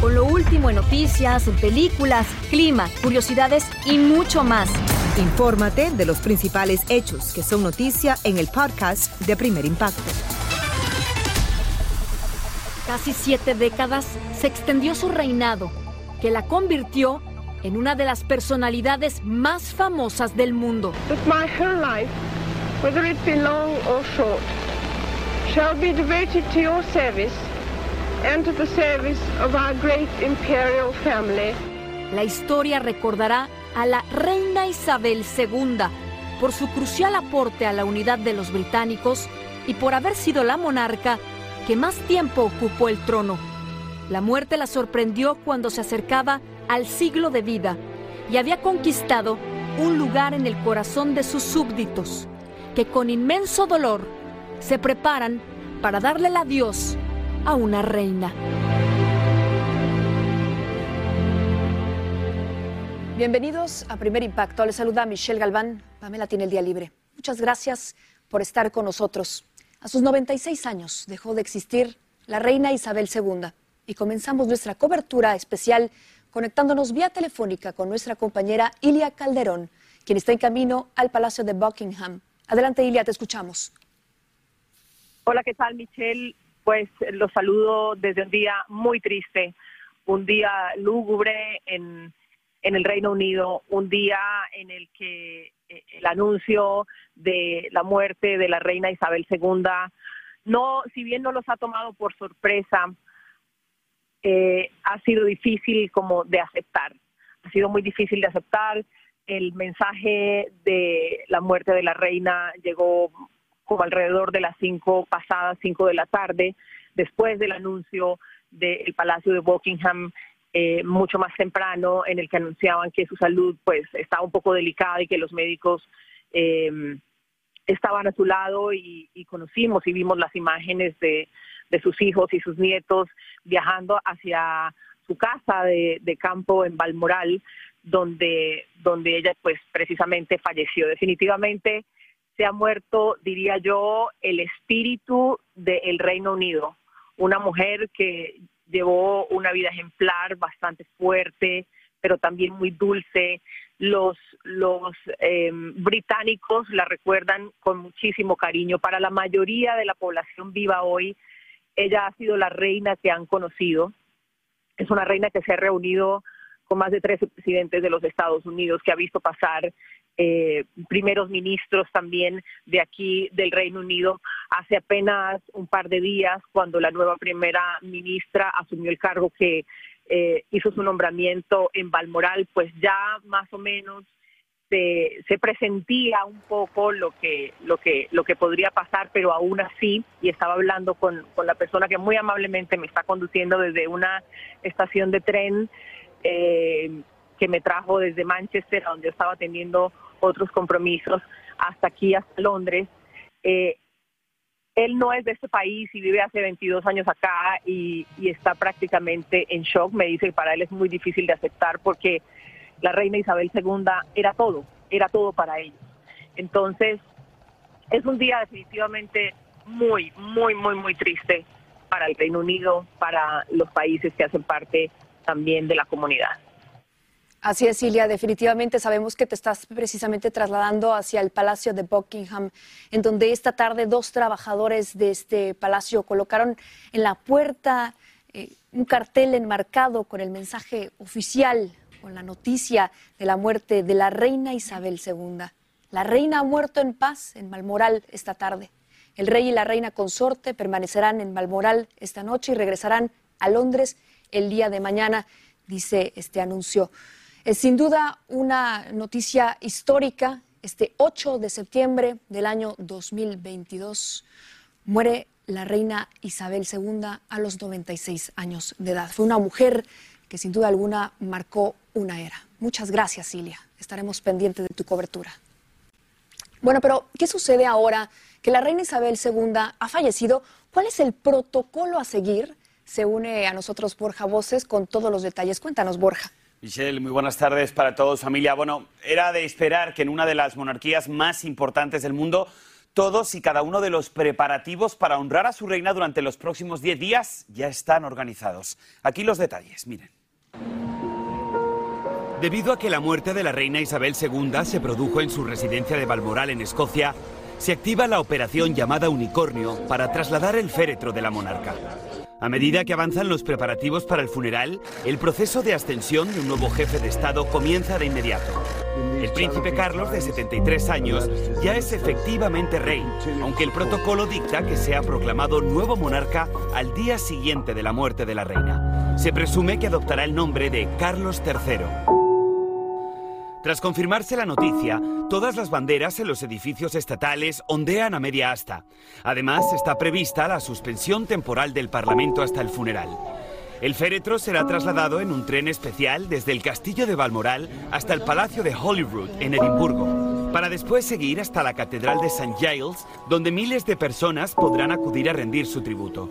Con lo último en noticias, películas, clima, curiosidades y mucho más. Infórmate de los principales hechos que son noticia en el podcast de Primer Impacto. Casi siete décadas se extendió su reinado, que la convirtió en una de las personalidades más famosas del mundo. That my whole life, whether it be long or short, shall be devoted to your service La historia recordará a la reina Isabel II por su crucial aporte a la unidad de los británicos y por haber sido la monarca que más tiempo ocupó el trono. La muerte la sorprendió cuando se acercaba al siglo de vida y había conquistado un lugar en el corazón de sus súbditos, que con inmenso dolor se preparan para darle el adiós a una reina. Bienvenidos a Primer Impacto. Les saluda Michelle Galván. Pamela tiene el día libre. Muchas gracias por estar con nosotros. A sus 96 años dejó de existir la reina Isabel II y comenzamos nuestra cobertura especial conectándonos vía telefónica con nuestra compañera Ilia Calderón, quien está en camino al Palacio de Buckingham. Adelante, Ilia, te escuchamos. Hola, ¿qué tal, Michelle? Pues los saludo desde un día muy triste, un día lúgubre en, en el Reino Unido, un día en el que eh, el anuncio de la muerte de la reina Isabel II, no, si bien no los ha tomado por sorpresa, eh, ha sido difícil como de aceptar. Ha sido muy difícil de aceptar. El mensaje de la muerte de la reina llegó como alrededor de las cinco pasadas, cinco de la tarde, después del anuncio del Palacio de Buckingham, eh, mucho más temprano, en el que anunciaban que su salud pues estaba un poco delicada y que los médicos eh, estaban a su lado y, conocimos y vimos las imágenes de, de, sus hijos y sus nietos viajando hacia su casa de, de campo en Balmoral, donde, donde ella pues precisamente falleció. Definitivamente se ha muerto, diría yo, el espíritu del Reino Unido. Una mujer que llevó una vida ejemplar, bastante fuerte, pero también muy dulce. Los, eh, británicos la recuerdan con muchísimo cariño. Para la mayoría de la población viva hoy, ella ha sido la reina que han conocido. Es una reina que se ha reunido con más de 13 presidentes de los Estados Unidos, que ha visto pasar eh, primeros ministros también de aquí del Reino Unido. Hace apenas un par de días, cuando la nueva primera ministra asumió el cargo que eh, hizo su nombramiento en Balmoral, pues ya más o menos se, se, presentía un poco lo que, lo, que, lo que podría pasar, pero aún así, y estaba hablando con, con la persona que muy amablemente me está conduciendo desde una estación de tren eh, que me trajo desde Manchester, donde yo estaba teniendo otros compromisos hasta aquí, hasta Londres. Eh, él no es de este país y vive hace 22 años acá y, y, está prácticamente en shock. Me dice que para él es muy difícil de aceptar porque la reina Isabel II era todo, era todo para ellos. Entonces, es un día definitivamente muy, muy, muy, muy triste para el Reino Unido, para los países que hacen parte también de la comunidad. Así es, Silvia, definitivamente sabemos que te estás precisamente trasladando hacia el Palacio de Buckingham, en donde esta tarde dos trabajadores de este palacio colocaron en la puerta eh, un cartel enmarcado con el mensaje oficial, con la noticia de la muerte de la reina Isabel II. La reina ha muerto en paz en Malmoral esta tarde. El rey y la reina consorte permanecerán en Balmoral esta noche y regresarán a Londres el día de mañana, dice este anuncio. Es sin duda una noticia histórica. Este 8 de septiembre del año 2022 muere la reina Isabel II a los 96 años de edad. Fue una mujer que sin duda alguna marcó una era. Muchas gracias, Cilia. Estaremos pendientes de tu cobertura. Bueno, pero ¿qué sucede ahora que la reina Isabel II ha fallecido? ¿Cuál es el protocolo a seguir? Se une a nosotros Borja Voces con todos los detalles. Cuéntanos, Borja. Michelle, muy buenas tardes para todos, familia. Bueno, era de esperar que en una de las monarquías más importantes del mundo, todos y cada uno de los preparativos para honrar a su reina durante los próximos 10 días ya están organizados. Aquí los detalles, miren. Debido a que la muerte de la reina Isabel II se produjo en su residencia de Balmoral, en Escocia, se activa la operación llamada Unicornio para trasladar el féretro de la monarca. A medida que avanzan los preparativos para el funeral, el proceso de ascensión de un nuevo jefe de Estado comienza de inmediato. El príncipe Carlos, de 73 años, ya es efectivamente rey, aunque el protocolo dicta que sea proclamado nuevo monarca al día siguiente de la muerte de la reina. Se presume que adoptará el nombre de Carlos III. Tras confirmarse la noticia, todas las banderas en los edificios estatales ondean a media asta. Además, está prevista la suspensión temporal del Parlamento hasta el funeral. El féretro será trasladado en un tren especial desde el castillo de Balmoral hasta el Palacio de Holyrood, en Edimburgo, para después seguir hasta la Catedral de St. Giles, donde miles de personas podrán acudir a rendir su tributo.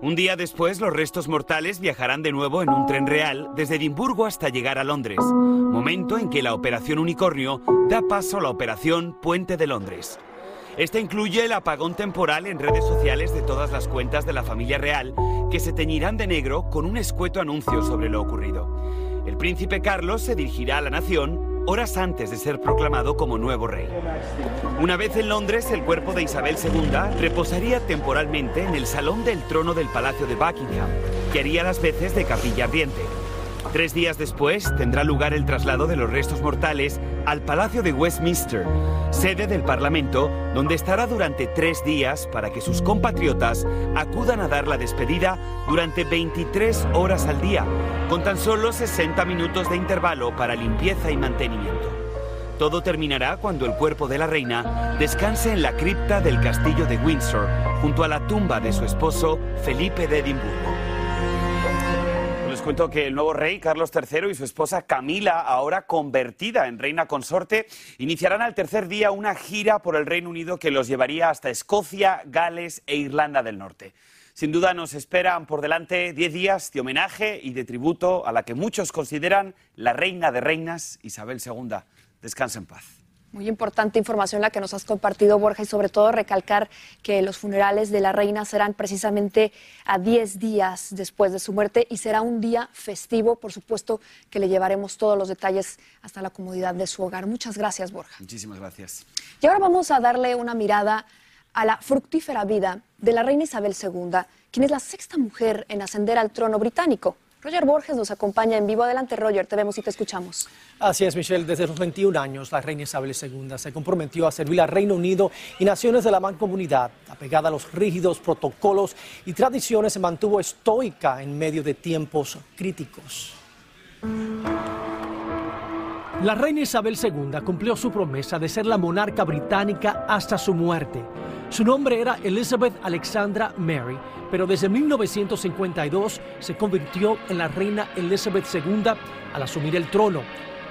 Un día después, los restos mortales viajarán de nuevo en un tren real desde Edimburgo hasta llegar a Londres, momento en que la Operación Unicornio da paso a la Operación Puente de Londres. Esta incluye el apagón temporal en redes sociales de todas las cuentas de la familia real, que se teñirán de negro con un escueto anuncio sobre lo ocurrido. El príncipe Carlos se dirigirá a la nación horas antes de ser proclamado como nuevo rey. Una vez en Londres, el cuerpo de Isabel II reposaría temporalmente en el salón del trono del Palacio de Buckingham, que haría las veces de capilla ardiente. Tres días después tendrá lugar el traslado de los restos mortales al Palacio de Westminster, sede del Parlamento, donde estará durante tres días para que sus compatriotas acudan a dar la despedida durante 23 horas al día, con tan solo 60 minutos de intervalo para limpieza y mantenimiento. Todo terminará cuando el cuerpo de la reina descanse en la cripta del castillo de Windsor, junto a la tumba de su esposo Felipe de Edimburgo cuento que el nuevo rey, Carlos III, y su esposa Camila, ahora convertida en reina consorte, iniciarán al tercer día una gira por el Reino Unido que los llevaría hasta Escocia, Gales e Irlanda del Norte. Sin duda nos esperan por delante diez días de homenaje y de tributo a la que muchos consideran la reina de reinas, Isabel II. Descansa en paz. Muy importante información la que nos has compartido, Borja, y sobre todo recalcar que los funerales de la reina serán precisamente a 10 días después de su muerte y será un día festivo. Por supuesto que le llevaremos todos los detalles hasta la comodidad de su hogar. Muchas gracias, Borja. Muchísimas gracias. Y ahora vamos a darle una mirada a la fructífera vida de la reina Isabel II, quien es la sexta mujer en ascender al trono británico. Roger Borges nos acompaña en vivo. Adelante, Roger, te vemos y te escuchamos. Así es, Michelle. Desde los 21 años, la reina Isabel II se comprometió a servir al Reino Unido y naciones de la mancomunidad. Apegada a los rígidos protocolos y tradiciones, se mantuvo estoica en medio de tiempos críticos. La reina Isabel II cumplió su promesa de ser la monarca británica hasta su muerte. Su nombre era Elizabeth Alexandra Mary pero desde 1952 se convirtió en la reina Elizabeth II al asumir el trono.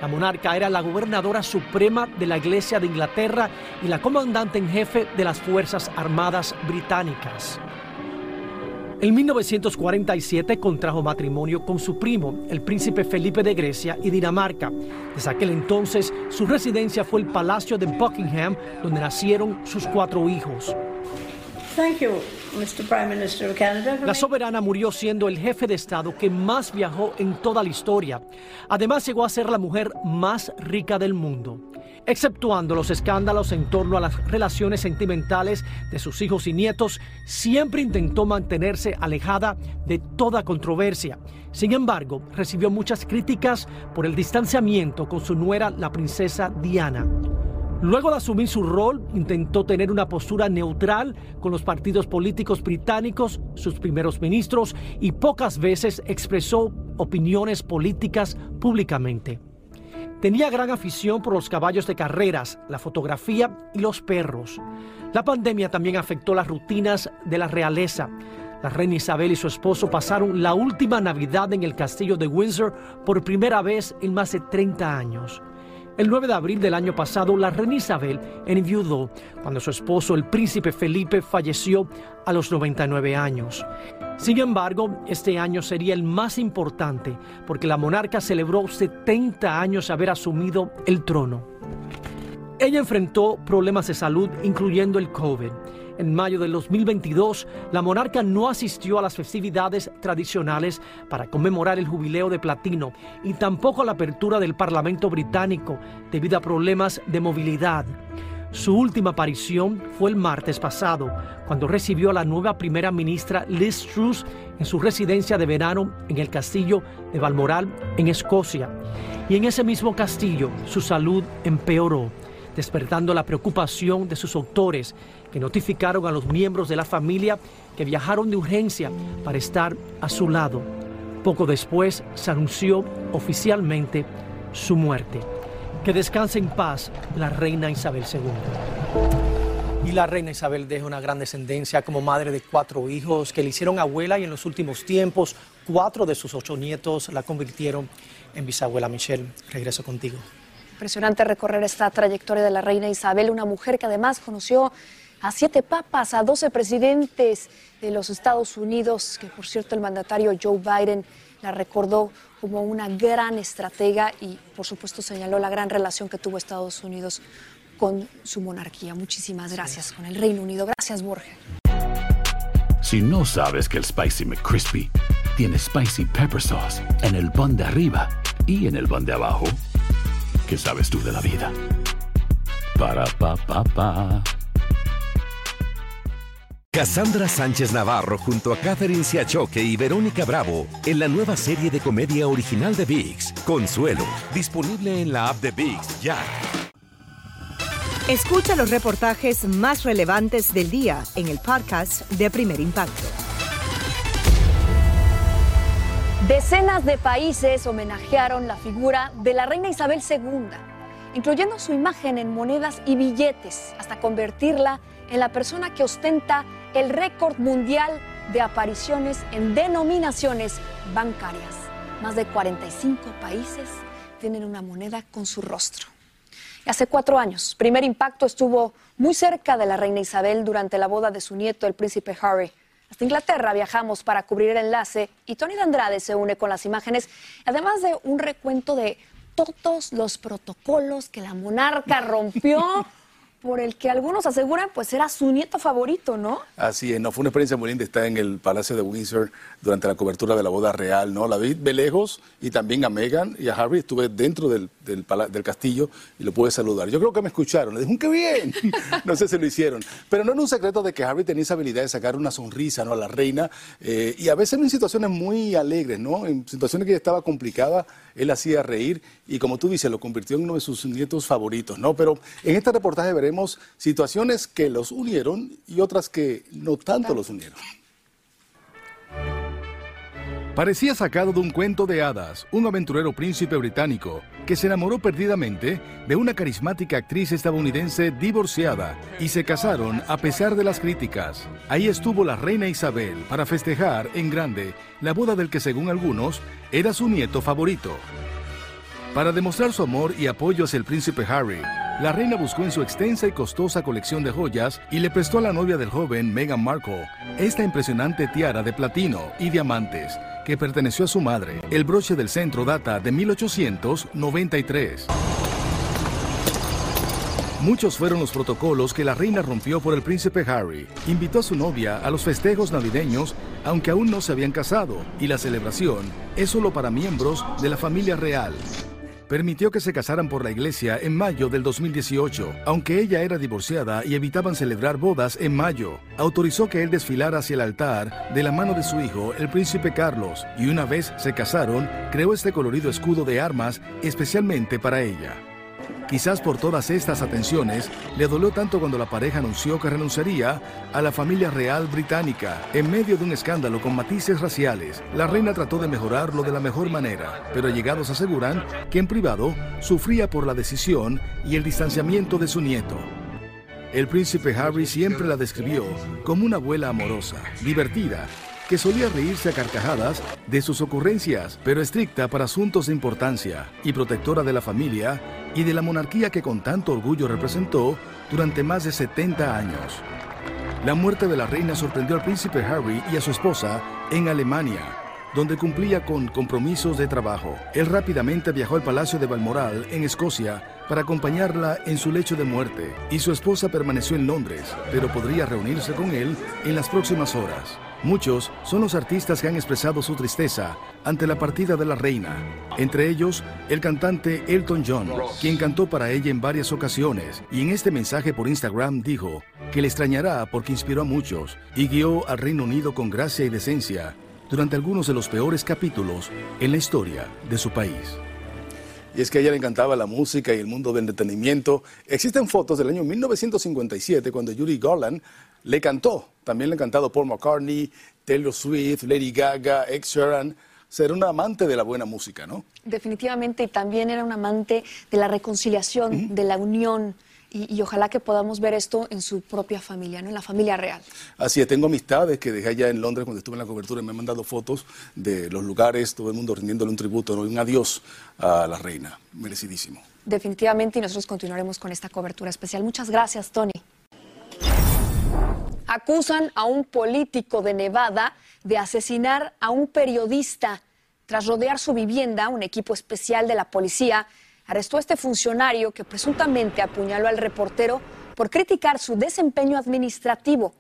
La monarca era la gobernadora suprema de la Iglesia de Inglaterra y la comandante en jefe de las Fuerzas Armadas británicas. En 1947 contrajo matrimonio con su primo, el príncipe Felipe de Grecia y Dinamarca. Desde aquel entonces, su residencia fue el Palacio de Buckingham, donde nacieron sus cuatro hijos. La soberana murió siendo el jefe de Estado que más viajó en toda la historia. Además llegó a ser la mujer más rica del mundo. Exceptuando los escándalos en torno a las relaciones sentimentales de sus hijos y nietos, siempre intentó mantenerse alejada de toda controversia. Sin embargo, recibió muchas críticas por el distanciamiento con su nuera, la princesa Diana. Luego de asumir su rol, intentó tener una postura neutral con los partidos políticos británicos, sus primeros ministros, y pocas veces expresó opiniones políticas públicamente. Tenía gran afición por los caballos de carreras, la fotografía y los perros. La pandemia también afectó las rutinas de la realeza. La reina Isabel y su esposo pasaron la última Navidad en el castillo de Windsor por primera vez en más de 30 años. El 9 de abril del año pasado, la reina Isabel enviudó cuando su esposo, el príncipe Felipe, falleció a los 99 años. Sin embargo, este año sería el más importante porque la monarca celebró 70 años de haber asumido el trono. Ella enfrentó problemas de salud, incluyendo el COVID en mayo del 2022, la monarca no asistió a las festividades tradicionales para conmemorar el jubileo de platino y tampoco a la apertura del Parlamento británico debido a problemas de movilidad. Su última aparición fue el martes pasado, cuando recibió a la nueva primera ministra Liz Truss en su residencia de verano en el castillo de Balmoral, en Escocia. Y en ese mismo castillo su salud empeoró, despertando la preocupación de sus autores que notificaron a los miembros de la familia que viajaron de urgencia para estar a su lado. Poco después se anunció oficialmente su muerte. Que descanse en paz la reina Isabel II. Y la reina Isabel deja una gran descendencia como madre de cuatro hijos que le hicieron abuela y en los últimos tiempos cuatro de sus ocho nietos la convirtieron en bisabuela. Michelle, regreso contigo. Impresionante recorrer esta trayectoria de la reina Isabel, una mujer que además conoció a siete papas, a doce presidentes de los Estados Unidos, que por cierto el mandatario Joe Biden la recordó como una gran estratega y por supuesto señaló la gran relación que tuvo Estados Unidos con su monarquía. Muchísimas gracias con el Reino Unido. Gracias, Borja. Si no sabes que el Spicy McCrispy tiene Spicy Pepper Sauce en el pan de arriba y en el pan de abajo, ¿qué sabes tú de la vida? Para, pa, pa, pa. Cassandra Sánchez Navarro junto a Catherine Siachoque y Verónica Bravo en la nueva serie de comedia original de VIX, Consuelo, disponible en la app de VIX ya. Escucha los reportajes más relevantes del día en el podcast de Primer Impacto. Decenas de países homenajearon la figura de la reina Isabel II, incluyendo su imagen en monedas y billetes, hasta convertirla en la persona que ostenta el récord mundial de apariciones en denominaciones bancarias. Más de 45 países tienen una moneda con su rostro. Hace cuatro años, primer impacto estuvo muy cerca de la reina Isabel durante la boda de su nieto, el príncipe Harry. Hasta Inglaterra viajamos para cubrir el enlace y Tony de Andrade se une con las imágenes, además de un recuento de todos los protocolos que la monarca rompió por el que algunos aseguran pues era su nieto favorito, ¿no? Así es, no fue una experiencia muy linda estar en el Palacio de Windsor durante la cobertura de la boda real, ¿no? La vi de lejos y también a Meghan y a Harry, estuve dentro del, del, del castillo y lo pude saludar. Yo creo que me escucharon, le dije, ¡qué bien! no sé si lo hicieron, pero no era un secreto de que Harry tenía esa habilidad de sacar una sonrisa, ¿no? A la reina eh, y a veces en situaciones muy alegres, ¿no? En situaciones que estaba complicada, él hacía reír y como tú dices, lo convirtió en uno de sus nietos favoritos, ¿no? Pero en este reportaje veremos situaciones que los unieron y otras que no tanto los unieron. Parecía sacado de un cuento de hadas, un aventurero príncipe británico que se enamoró perdidamente de una carismática actriz estadounidense divorciada y se casaron a pesar de las críticas. Ahí estuvo la reina Isabel para festejar en grande la boda del que según algunos era su nieto favorito. Para demostrar su amor y apoyo hacia el príncipe Harry, la reina buscó en su extensa y costosa colección de joyas y le prestó a la novia del joven Meghan Markle esta impresionante tiara de platino y diamantes que perteneció a su madre. El broche del centro data de 1893. Muchos fueron los protocolos que la reina rompió por el príncipe Harry. Invitó a su novia a los festejos navideños, aunque aún no se habían casado, y la celebración es solo para miembros de la familia real permitió que se casaran por la iglesia en mayo del 2018, aunque ella era divorciada y evitaban celebrar bodas en mayo. Autorizó que él desfilara hacia el altar de la mano de su hijo, el príncipe Carlos, y una vez se casaron, creó este colorido escudo de armas especialmente para ella. Quizás por todas estas atenciones, le dolió tanto cuando la pareja anunció que renunciaría a la familia real británica. En medio de un escándalo con matices raciales, la reina trató de mejorarlo de la mejor manera, pero llegados aseguran que en privado sufría por la decisión y el distanciamiento de su nieto. El príncipe Harry siempre la describió como una abuela amorosa, divertida, que solía reírse a carcajadas de sus ocurrencias, pero estricta para asuntos de importancia y protectora de la familia y de la monarquía que con tanto orgullo representó durante más de 70 años. La muerte de la reina sorprendió al príncipe Harry y a su esposa en Alemania, donde cumplía con compromisos de trabajo. Él rápidamente viajó al Palacio de Balmoral, en Escocia, para acompañarla en su lecho de muerte, y su esposa permaneció en Londres, pero podría reunirse con él en las próximas horas. Muchos son los artistas que han expresado su tristeza ante la partida de la reina, entre ellos el cantante Elton John, quien cantó para ella en varias ocasiones y en este mensaje por Instagram dijo que le extrañará porque inspiró a muchos y guió al Reino Unido con gracia y decencia durante algunos de los peores capítulos en la historia de su país. Y es que a ella le encantaba la música y el mundo del entretenimiento. Existen fotos del año 1957 cuando Judy Garland le cantó. También le ha cantado Paul McCartney, Taylor Swift, Lady Gaga, Ed Sheeran. Ser una amante de la buena música, ¿no? Definitivamente, y también era un amante de la reconciliación, de la unión. Y, ojalá que podamos ver esto en su propia familia, ¿no? en la familia real. Así es, tengo amistades que dejé allá en Londres cuando estuve en la cobertura y me han mandado fotos de los lugares, todo el mundo rindiéndole un tributo, ¿no? un adiós a la reina, merecidísimo. Definitivamente, y nosotros continuaremos con esta cobertura especial. Muchas gracias, Tony acusan a un político de Nevada de asesinar a un periodista. Tras rodear su vivienda, un equipo especial de la policía arrestó a este funcionario que presuntamente apuñaló al reportero por criticar su desempeño administrativo.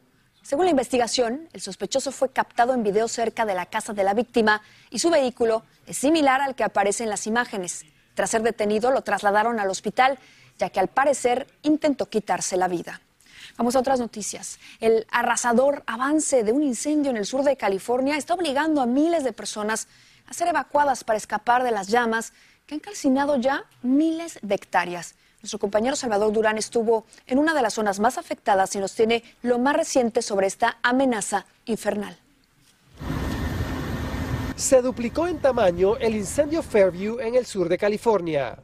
Según la investigación, el sospechoso fue captado en video cerca de la casa de la víctima y su vehículo es similar al que aparece en las imágenes. Tras ser detenido, lo trasladaron al hospital, ya que al parecer intentó quitarse la vida. Vamos a otras noticias. El arrasador avance de un incendio en el sur de California está obligando a miles de personas a ser evacuadas para escapar de las llamas que han calcinado ya miles de hectáreas. Nuestro compañero Salvador Durán estuvo en una de las zonas más afectadas y nos tiene lo más reciente sobre esta amenaza infernal. Se duplicó en tamaño el incendio Fairview en el sur de California.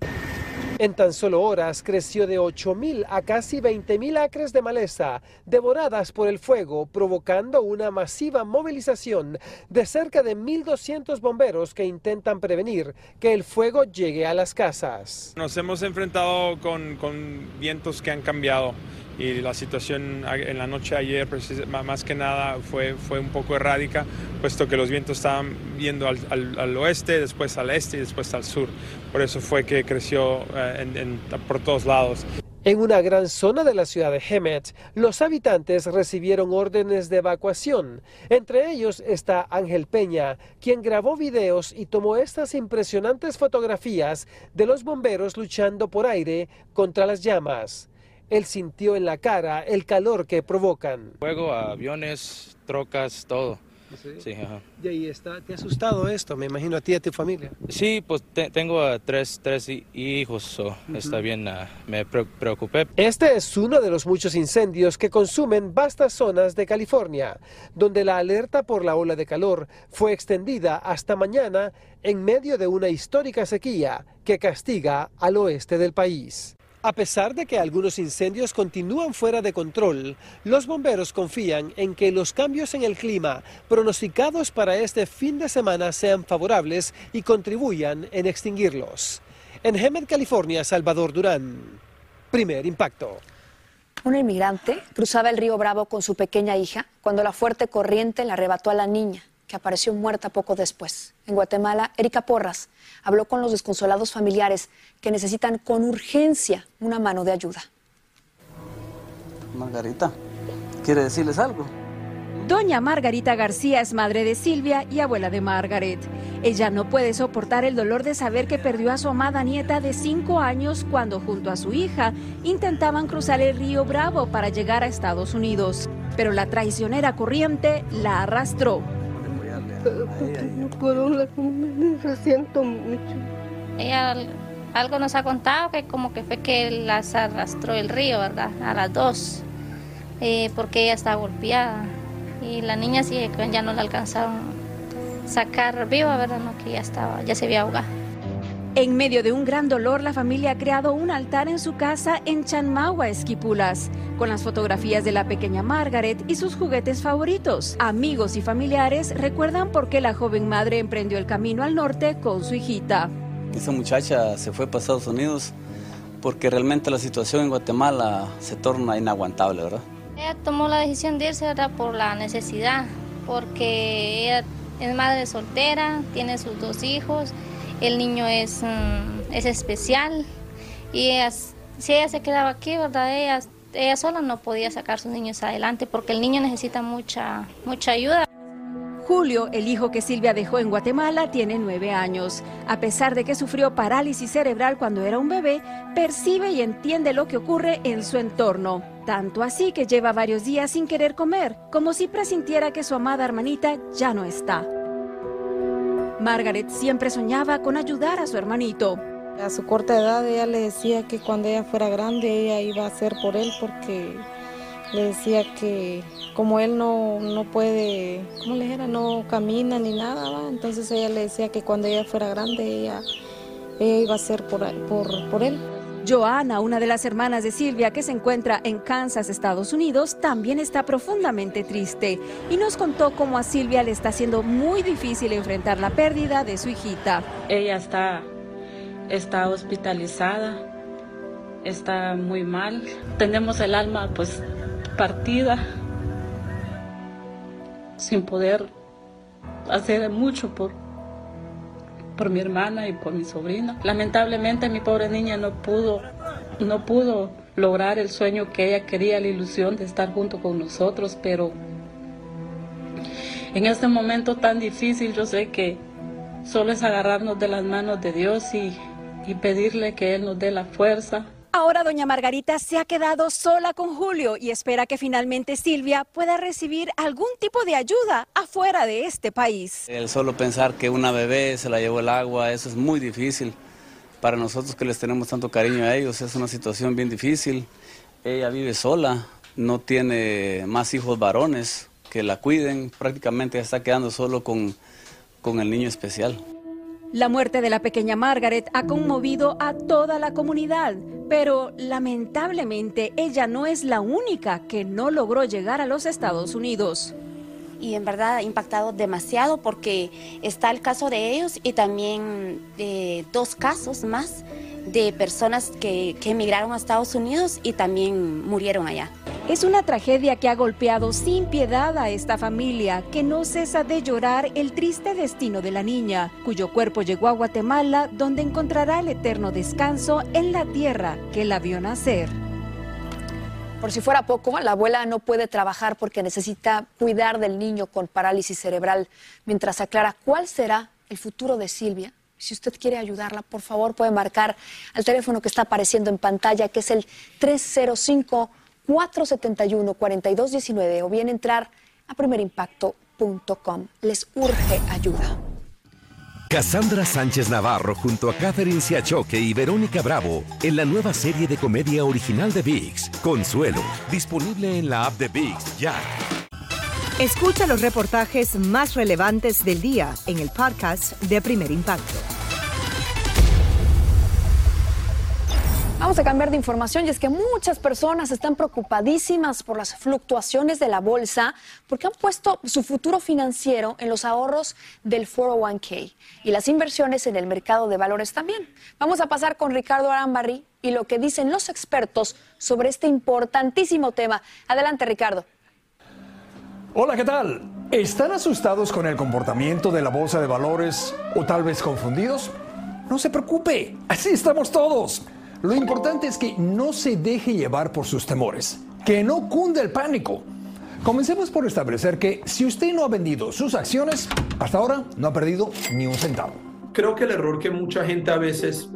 En tan solo horas creció de 8.000 a casi 20.000 acres de maleza devoradas por el fuego, provocando una masiva movilización de cerca de 1.200 bomberos que intentan prevenir que el fuego llegue a las casas. Nos hemos enfrentado con, con vientos que han cambiado y la situación en la noche ayer más que nada fue, fue un poco errática, puesto que los vientos estaban viendo al, al, oeste, después al este y después al sur. Por eso fue que creció eh, por todos lados. En una gran zona de la ciudad de Hemet, los habitantes recibieron órdenes de evacuación. Entre ellos está Ángel Peña, quien grabó videos y tomó estas impresionantes fotografías de los bomberos luchando por aire contra las llamas. Él sintió en la cara el calor que provocan. Fuego, aviones, trocas, todo. Sí, ¿Y ahí está? ¿Te ha asustado esto? Me imagino a ti y a tu familia. Sí, pues tengo tres, tres hijos, está bien, ah, me preocupé. Este es uno de los muchos incendios que consumen vastas zonas de California, donde la alerta por la ola de calor fue extendida hasta mañana en medio de una histórica sequía que castiga al oeste del país. A pesar de que algunos incendios continúan fuera de control, los bomberos confían en que los cambios en el clima pronosticados para este fin de semana sean favorables y contribuyan en extinguirlos. En Hemet, California, Salvador Durán. Primer impacto. Un inmigrante cruzaba el río Bravo con su pequeña hija cuando la fuerte corriente le arrebató a la niña, que apareció muerta poco después. En Guatemala, Erika Porras habló con los desconsolados familiares que necesitan con urgencia una mano de ayuda. Margarita, ¿quiere decirles algo? Doña Margarita García es madre de Silvia y abuela de Margaret. Ella no puede soportar el dolor de saber que perdió a su amada nieta de cinco años cuando junto a su hija intentaban cruzar el río Bravo para llegar a Estados Unidos. Pero la traicionera corriente la arrastró. Siento mucho. Ella algo nos ha contado que como que fue que las arrastró el río, ¿verdad? A las dos, eh, porque ella está golpeada. Y la niña sí, ya no la alcanzaron sacar viva, ¿verdad? No, que ya estaba, ya se había ahogado. En medio de un gran dolor, la familia ha creado un altar en su casa en Chanmagua, Esquipulas, con las fotografías de la pequeña Margaret y sus juguetes favoritos. Amigos y familiares recuerdan por qué la joven madre emprendió el camino al norte con su hijita. Esa muchacha se fue para Estados Unidos porque realmente la situación en Guatemala se torna inaguantable, ¿verdad? Ella tomó la decisión de irse ¿verdad? por la necesidad, porque ella es madre soltera, tiene sus dos hijos, el niño es, es especial y si ella se quedaba aquí, ¿verdad? Ella, ella sola no podía sacar a sus niños adelante porque el niño necesita mucha, mucha ayuda. Julio, el hijo que Silvia dejó en Guatemala, tiene nueve años. A pesar de que sufrió parálisis cerebral cuando era un bebé, percibe y entiende lo que ocurre en su entorno. Tanto así que lleva varios días sin querer comer, como si presintiera que su amada hermanita ya no está. Margaret siempre soñaba con ayudar a su hermanito. A su corta edad ella le decía que cuando ella fuera grande ella iba a hacer por él porque le decía que como él no, no puede, ¿cómo le dijera? No camina ni nada, entonces ella le decía que cuando ella fuera grande ella, ella iba a hacer por, por, por él. Joana, una de las hermanas de Silvia que se encuentra en Kansas, Estados Unidos, también está profundamente triste y nos contó cómo a Silvia le está siendo muy difícil enfrentar la pérdida de su hijita. Ella está, está hospitalizada, está muy mal. Tenemos el alma pues partida, sin poder hacer mucho por, por mi hermana y por mi sobrina. Lamentablemente mi pobre niña no pudo, no pudo lograr el sueño que ella quería, la ilusión de estar junto con nosotros, pero en este momento tan difícil yo sé que solo es agarrarnos de las manos de Dios y, y pedirle que Él nos dé la fuerza, Ahora doña Margarita se ha quedado sola con Julio y espera que finalmente Silvia pueda recibir algún tipo de ayuda afuera de este país. El solo pensar que una bebé se la llevó el agua, eso es muy difícil. Para nosotros que les tenemos tanto cariño a ellos, es una situación bien difícil. Ella vive sola, no tiene más hijos varones que la cuiden, prácticamente está quedando solo con, con el niño especial. La muerte de la pequeña Margaret ha conmovido a toda la comunidad, pero lamentablemente ella no es la única que no logró llegar a los Estados Unidos. Y en verdad ha impactado demasiado porque está el caso de ellos y también dos casos más de personas que, que emigraron a Estados Unidos y también murieron allá. Es una tragedia que ha golpeado sin piedad a esta familia, que no cesa de llorar el triste destino de la niña, cuyo cuerpo llegó a Guatemala, donde encontrará el eterno descanso en la tierra que la vio nacer. Por si fuera poco, la abuela no puede trabajar porque necesita cuidar del niño con parálisis cerebral, mientras aclara cuál será el futuro de Silvia. Si usted quiere ayudarla, por favor puede marcar al teléfono que está apareciendo en pantalla, que es el 305 471-4219 o bien entrar a primerimpacto.com. Les urge ayuda. Cassandra Sánchez Navarro junto a Catherine Siachoque y Verónica Bravo en la nueva serie de comedia original de VIX, Consuelo, disponible en la app de VIX ya. Escucha los reportajes más relevantes del día en el podcast de Primer Impacto. Vamos a cambiar de información y es que muchas personas están preocupadísimas por las fluctuaciones de la bolsa porque han puesto su futuro financiero en los ahorros del 401k y las inversiones en el mercado de valores también. Vamos a pasar con Ricardo Arambarri y lo que dicen los expertos sobre este importantísimo tema. Adelante, Ricardo. Hola, ¿qué tal? ¿Están asustados con el comportamiento de la bolsa de valores o tal vez confundidos? No se preocupe, así estamos todos. Lo importante es que no se deje llevar por sus temores, que no cunde el pánico. Comencemos por establecer que si usted no ha vendido sus acciones, hasta ahora no ha perdido ni un centavo. Creo que el error que mucha gente a veces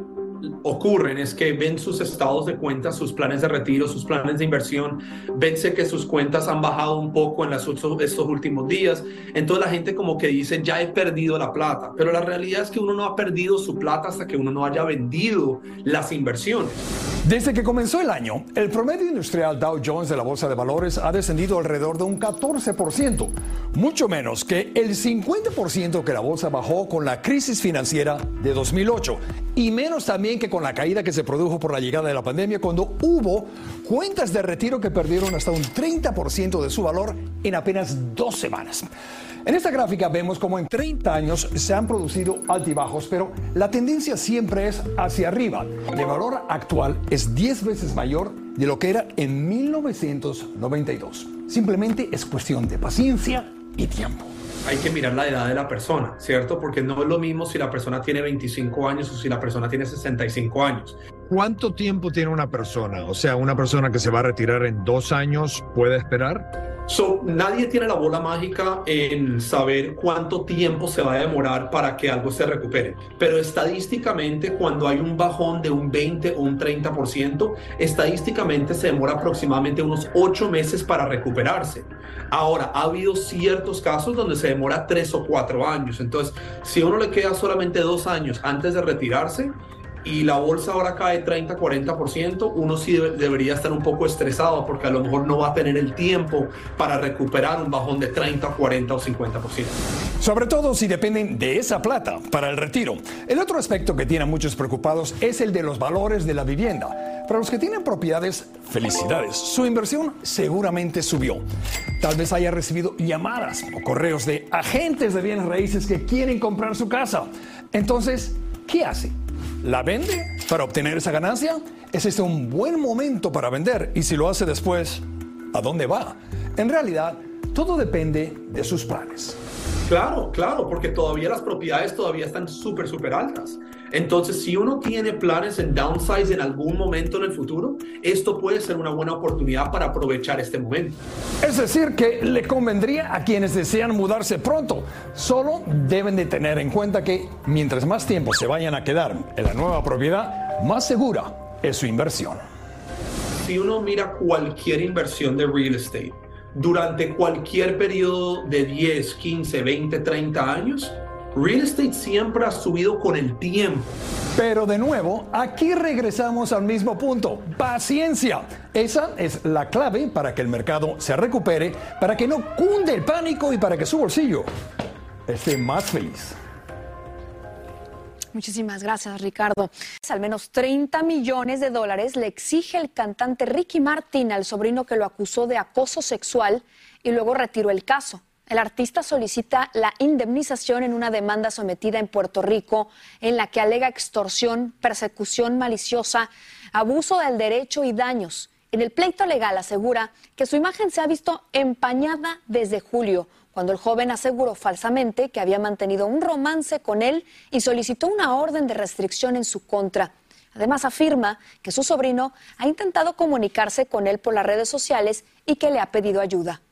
ocurren es que ven sus estados de cuenta, sus planes de retiro, sus planes de inversión, vense que sus cuentas han bajado un poco en las, estos últimos días. Entonces la gente como que dice, ya he perdido la plata, pero la realidad es que uno no ha perdido su plata hasta que uno no haya vendido las inversiones. Desde que comenzó el año, el promedio industrial Dow Jones de la Bolsa de Valores ha descendido alrededor de un 14%, mucho menos que el 50% que la bolsa bajó con la crisis financiera de 2008 y menos también que con la caída que se produjo por la llegada de la pandemia cuando hubo cuentas de retiro que perdieron hasta un 30% de su valor en apenas dos semanas. En esta gráfica vemos como en 30 años se han producido altibajos, pero la tendencia siempre es hacia arriba. El valor actual es 10 veces mayor de lo que era en 1992. Simplemente es cuestión de paciencia y tiempo hay que mirar la edad de la persona, ¿cierto? Porque no es lo mismo si la persona tiene 25 años o si la persona tiene 65 años. ¿Cuánto tiempo tiene una persona? O sea, una persona que se va a retirar en dos años puede esperar. So, nadie tiene la bola mágica en saber cuánto tiempo se va a demorar para que algo se recupere. Pero estadísticamente, cuando hay un bajón de un 20 o un 30%, estadísticamente se demora aproximadamente unos 8 meses para recuperarse. Ahora, ha habido ciertos casos donde se demora 3 o 4 años. Entonces, si uno le queda solamente 2 años antes de retirarse, y la bolsa ahora cae 30-40%, uno sí debería estar un poco estresado porque a lo mejor no va a tener el tiempo para recuperar un bajón de 30, 40 o 50%. Sobre todo si dependen de esa plata para el retiro. El otro aspecto que tiene a muchos preocupados es el de los valores de la vivienda. Para los que tienen propiedades, felicidades. Su inversión seguramente subió. Tal vez haya recibido llamadas o correos de agentes de bienes raíces que quieren comprar su casa. Entonces, ¿qué hace? ¿La vende para obtener esa ganancia? ¿Es este un buen momento para vender? Y si lo hace después, ¿a dónde va? En realidad, todo depende de sus planes. Claro, claro, porque todavía las propiedades todavía están súper, súper altas. Entonces, si uno tiene planes en downsize en algún momento en el futuro, esto puede ser una buena oportunidad para aprovechar este momento. Es decir, que le convendría a quienes desean mudarse pronto. Solo deben de tener en cuenta que mientras más tiempo se vayan a quedar en la nueva propiedad, más segura es su inversión. Si uno mira cualquier inversión de real estate, durante cualquier periodo de 10, 15, 20, 30 años, real estate siempre ha subido con el tiempo. Pero de nuevo, aquí regresamos al mismo punto, paciencia. Esa es la clave para que el mercado se recupere, para que no cunde el pánico y para que su bolsillo esté más feliz. Muchísimas gracias, Ricardo. Al menos 30 millones de dólares le exige el cantante Ricky Martin al sobrino que lo acusó de acoso sexual y luego retiró el caso. El artista solicita la indemnización en una demanda sometida en Puerto Rico en la que alega extorsión, persecución maliciosa, abuso del derecho y daños. En el pleito legal asegura que su imagen se ha visto empañada desde julio, cuando el joven aseguró falsamente que había mantenido un romance con él y solicitó una orden de restricción en su contra. Además afirma que su sobrino ha intentado comunicarse con él por las redes sociales y que le ha pedido ayuda.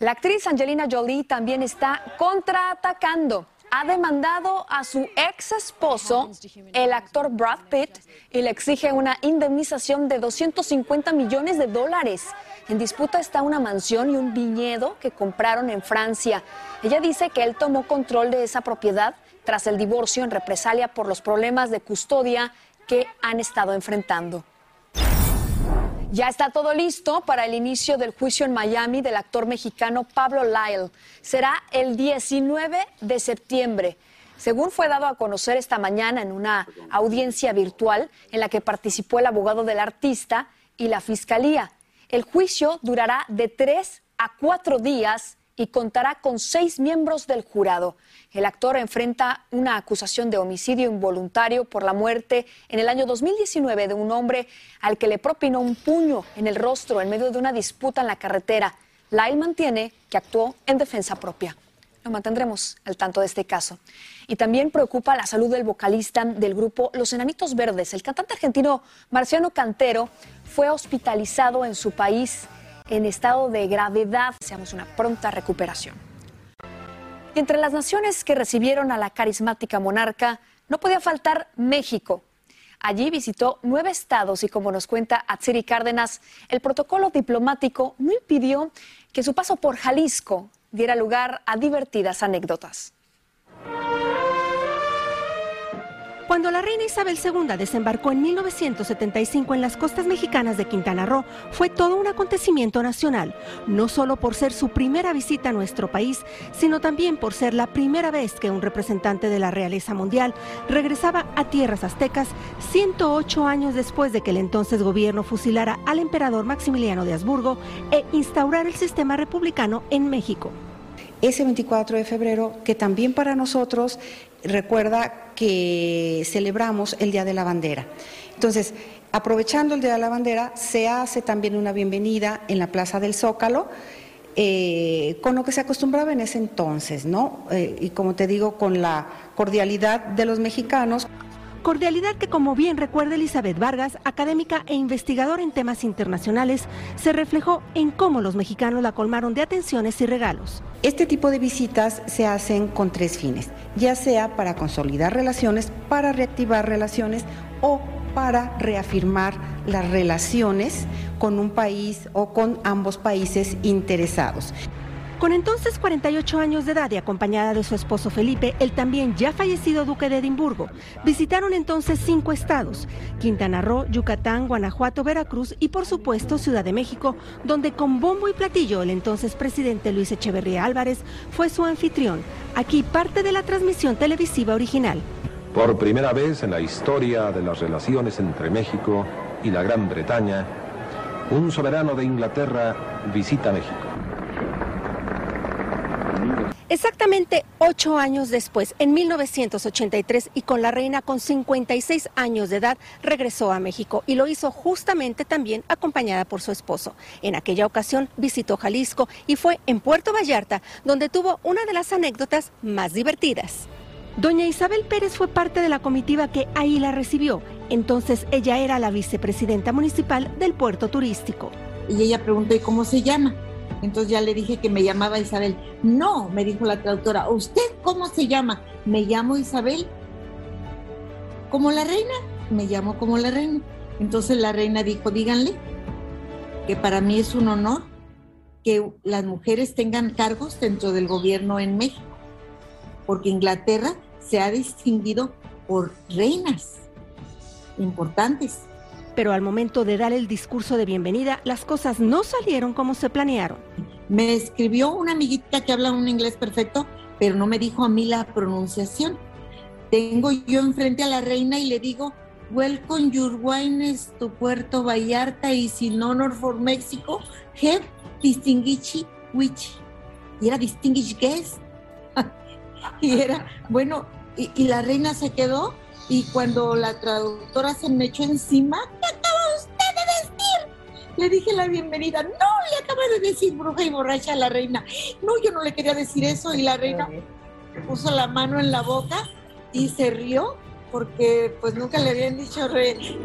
La actriz Angelina Jolie también está contraatacando. Ha demandado a su ex esposo, el actor Brad Pitt, y le exige una indemnización de 250 millones de dólares. En disputa está una mansión y un viñedo que compraron en Francia. Ella dice que él tomó control de esa propiedad tras el divorcio en represalia por los problemas de custodia que han estado enfrentando. Ya está todo listo para el inicio del juicio en Miami del actor mexicano Pablo Lyle. Será el 19 de septiembre. Según fue dado a conocer esta mañana en una audiencia virtual en la que participó el abogado del artista y la fiscalía, el juicio durará de tres a cuatro días y contará con seis miembros del jurado. El actor enfrenta una acusación de homicidio involuntario por la muerte en el año 2019 de un hombre al que le propinó un puño en el rostro en medio de una disputa en la carretera. Lyle mantiene que actuó en defensa propia. Lo mantendremos al tanto de este caso. Y también preocupa la salud del vocalista del grupo Los Enanitos Verdes. El cantante argentino Marciano Cantero fue hospitalizado en su país en estado de gravedad. Deseamos una pronta recuperación. entre las naciones que recibieron a la carismática monarca, no podía faltar México. Allí visitó nueve estados y como nos cuenta Atsiri Cárdenas, el protocolo diplomático no impidió que su paso por Jalisco diera lugar a divertidas anécdotas. Cuando la reina Isabel II desembarcó en 1975 en las costas mexicanas de Quintana Roo, fue todo un acontecimiento nacional, no solo por ser su primera visita a nuestro país, sino también por ser la primera vez que un representante de la realeza mundial regresaba a tierras aztecas 108 años después de que el entonces gobierno fusilara al emperador Maximiliano de Habsburgo e instaurara el sistema republicano en México ese 24 de febrero, que también para nosotros recuerda que celebramos el Día de la Bandera. Entonces, aprovechando el Día de la Bandera, se hace también una bienvenida en la Plaza del Zócalo. Eh, con lo que se acostumbraba en ese entonces, ¿no? Eh, y como te digo, con la cordialidad de los mexicanos. Cordialidad que, como bien recuerda Elizabeth Vargas, académica e investigadora en temas internacionales, se reflejó en cómo los mexicanos la colmaron de atenciones y regalos. Este tipo de visitas se hacen con tres fines, ya sea para consolidar relaciones, para reactivar relaciones o para reafirmar las relaciones con un país o con ambos países interesados. Con entonces 48 años de edad y acompañada de su esposo Felipe, el también ya fallecido duque de Edimburgo, visitaron entonces cinco estados, Quintana Roo, Yucatán, Guanajuato, Veracruz y por supuesto Ciudad de México, donde con bombo y platillo el entonces presidente Luis Echeverría Álvarez fue su anfitrión. Aquí parte de la transmisión televisiva original. Por primera vez en la historia de las relaciones entre México y la Gran Bretaña, un soberano de Inglaterra visita México. Exactamente ocho años después, en 1983, y con la reina con 56 años de edad, regresó a México y lo hizo justamente también acompañada por su esposo. En aquella ocasión visitó Jalisco y fue en Puerto Vallarta donde tuvo una de las anécdotas más divertidas. Doña Isabel Pérez fue parte de la comitiva que ahí la recibió. Entonces ella era la vicepresidenta municipal del puerto turístico. Y ella preguntó, ¿y cómo se llama? Entonces ya le dije que me llamaba Isabel. No, me dijo la traductora, ¿usted cómo se llama? Me llamo Isabel. ¿Como la reina? Me llamo como la reina. Entonces la reina dijo, díganle que para mí es un honor que las mujeres tengan cargos dentro del gobierno en México, porque Inglaterra se ha distinguido por reinas importantes pero al momento de dar el discurso de bienvenida, las cosas no salieron como se planearon. Me escribió una amiguita que habla un inglés perfecto, pero no me dijo a mí la pronunciación. Tengo yo enfrente a la reina y le digo, Welcome your wines to Puerto Vallarta y sin honor for Mexico, have distinguished which. Y era distinguished guest. y era, bueno, y, y la reina se quedó y cuando la traductora se me echó encima, Le dije la bienvenida. No, le acaba de decir bruja y borracha a la reina. No, yo no le quería decir eso. Y la reina puso la mano en la boca y se rió porque pues nunca le habían dicho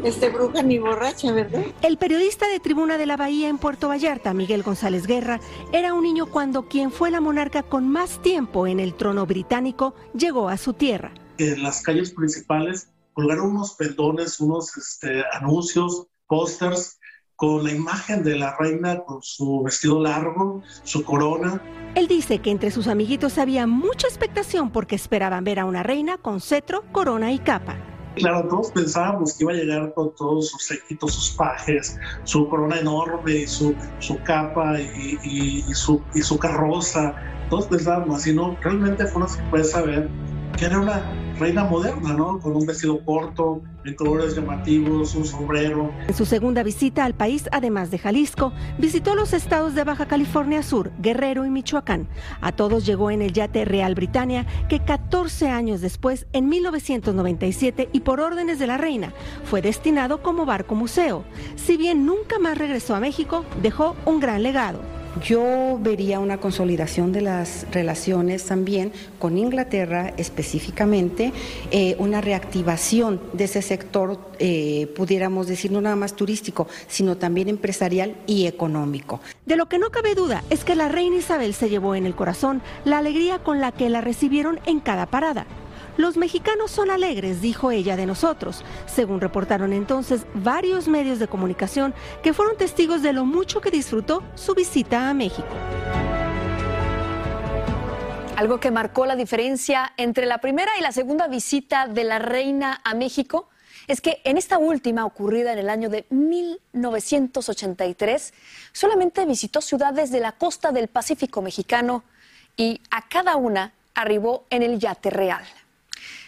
este bruja ni borracha, ¿verdad? El periodista de Tribuna de la Bahía en Puerto Vallarta, Miguel González Guerra, era un niño cuando quien fue la monarca con más tiempo en el trono británico llegó a su tierra en las calles principales colgaron unos pendones, unos este, anuncios, pósters con la imagen de la reina con su vestido largo, su corona. Él dice que entre sus amiguitos había mucha expectación porque esperaban ver a una reina con cetro, corona y capa. Claro, todos pensábamos que iba a llegar con todos sus séquitos, sus pajes, su corona enorme y su, su capa y, su, y su carroza. Todos pensábamos así, ¿no? Realmente fue una sorpresa ver que era una reina moderna, ¿no? Con un vestido corto, de colores llamativos, un sombrero. En su segunda visita al país, además de Jalisco, visitó los estados de Baja California Sur, Guerrero y Michoacán. A todos llegó en el yate Real Britannia, que 14 años después, en 1997 y por órdenes de la reina, fue destinado como barco museo. Si bien nunca más regresó a México, dejó un gran legado. Yo vería una consolidación de las relaciones también con Inglaterra específicamente, eh, una reactivación de ese sector, eh, pudiéramos decir, no nada más turístico, sino también empresarial y económico. De lo que no cabe duda es que la reina Isabel se llevó en el corazón la alegría con la que la recibieron en cada parada. Los mexicanos son alegres, dijo ella de nosotros, según reportaron entonces varios medios de comunicación que fueron testigos de lo mucho que disfrutó su visita a México. Algo que marcó la diferencia entre la primera y la segunda visita de la reina a México es que en esta última, ocurrida en el año de 1983, solamente visitó ciudades de la costa del Pacífico mexicano y a cada una arribó en el yate real.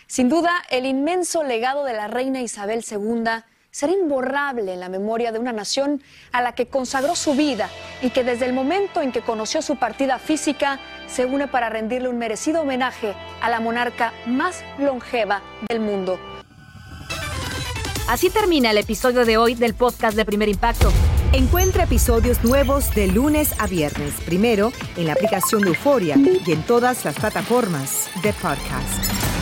Sin duda, el inmenso legado de la reina Isabel II será imborrable en la memoria de una nación a la que consagró su vida y que desde el momento en que conoció su partida física se une para rendirle un merecido homenaje a la monarca más longeva del mundo. Así termina el episodio de hoy del podcast de Primer Impacto. Encuentra episodios nuevos de lunes a viernes, primero en la aplicación de Euforia y en todas las plataformas de podcast.